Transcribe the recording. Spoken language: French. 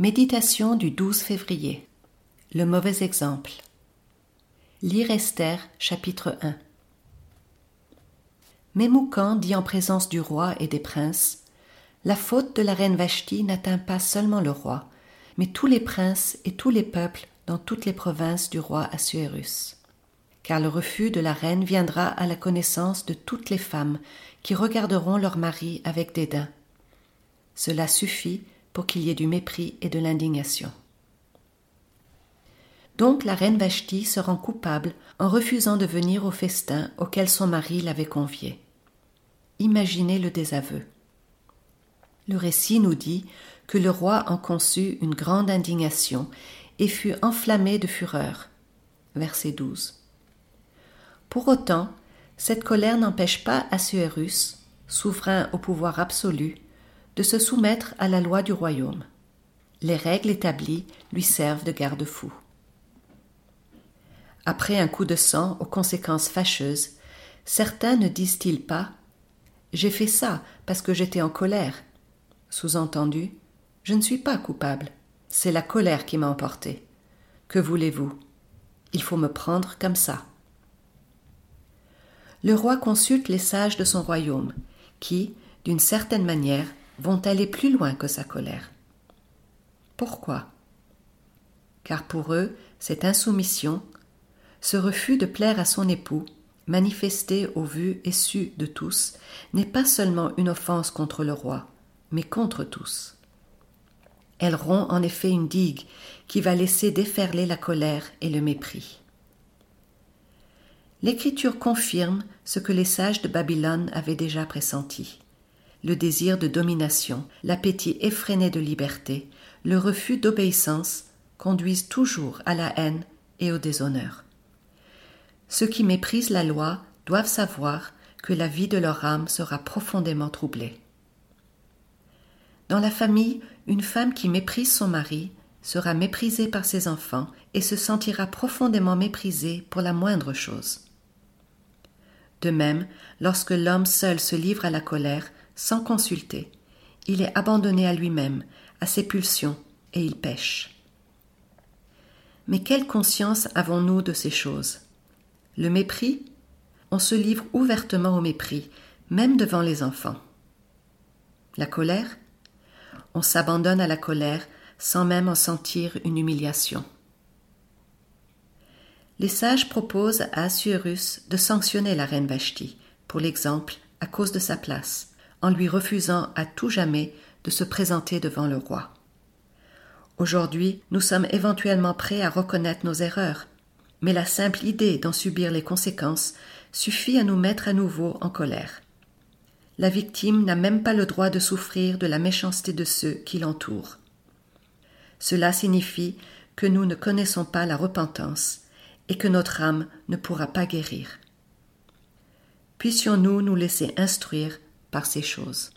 Méditation du 12 février. Le mauvais exemple. Lire Esther, chapitre 1. Mémoucan dit en présence du roi et des princes La faute de la reine Vashti n'atteint pas seulement le roi, mais tous les princes et tous les peuples dans toutes les provinces du roi Assuérus. Car le refus de la reine viendra à la connaissance de toutes les femmes qui regarderont leur mari avec dédain. Cela suffit pour qu'il y ait du mépris et de l'indignation. Donc la reine Vashti se rend coupable en refusant de venir au festin auquel son mari l'avait conviée. Imaginez le désaveu. Le récit nous dit que le roi en conçut une grande indignation et fut enflammé de fureur. Verset 12. Pour autant, cette colère n'empêche pas Assuérus, souverain au pouvoir absolu, de se soumettre à la loi du royaume. Les règles établies lui servent de garde-fou. Après un coup de sang aux conséquences fâcheuses, certains ne disent-ils pas J'ai fait ça parce que j'étais en colère Sous-entendu, je ne suis pas coupable, c'est la colère qui m'a emporté. Que voulez-vous? Il faut me prendre comme ça. Le roi consulte les sages de son royaume, qui, d'une certaine manière, vont aller plus loin que sa colère. Pourquoi? Car pour eux, cette insoumission, ce refus de plaire à son époux, manifesté au vu et su de tous, n'est pas seulement une offense contre le roi, mais contre tous. Elle rompt en effet une digue qui va laisser déferler la colère et le mépris. L'Écriture confirme ce que les sages de Babylone avaient déjà pressenti le désir de domination, l'appétit effréné de liberté, le refus d'obéissance conduisent toujours à la haine et au déshonneur. Ceux qui méprisent la loi doivent savoir que la vie de leur âme sera profondément troublée. Dans la famille, une femme qui méprise son mari sera méprisée par ses enfants et se sentira profondément méprisée pour la moindre chose. De même, lorsque l'homme seul se livre à la colère, sans consulter. Il est abandonné à lui-même, à ses pulsions, et il pêche. Mais quelle conscience avons-nous de ces choses? Le mépris? On se livre ouvertement au mépris, même devant les enfants. La colère? On s'abandonne à la colère sans même en sentir une humiliation. Les sages proposent à Assuérus de sanctionner la reine Vashti, pour l'exemple, à cause de sa place, en lui refusant à tout jamais de se présenter devant le roi. Aujourd'hui, nous sommes éventuellement prêts à reconnaître nos erreurs, mais la simple idée d'en subir les conséquences suffit à nous mettre à nouveau en colère. La victime n'a même pas le droit de souffrir de la méchanceté de ceux qui l'entourent. Cela signifie que nous ne connaissons pas la repentance et que notre âme ne pourra pas guérir. Puissions-nous nous laisser instruire par ces choses.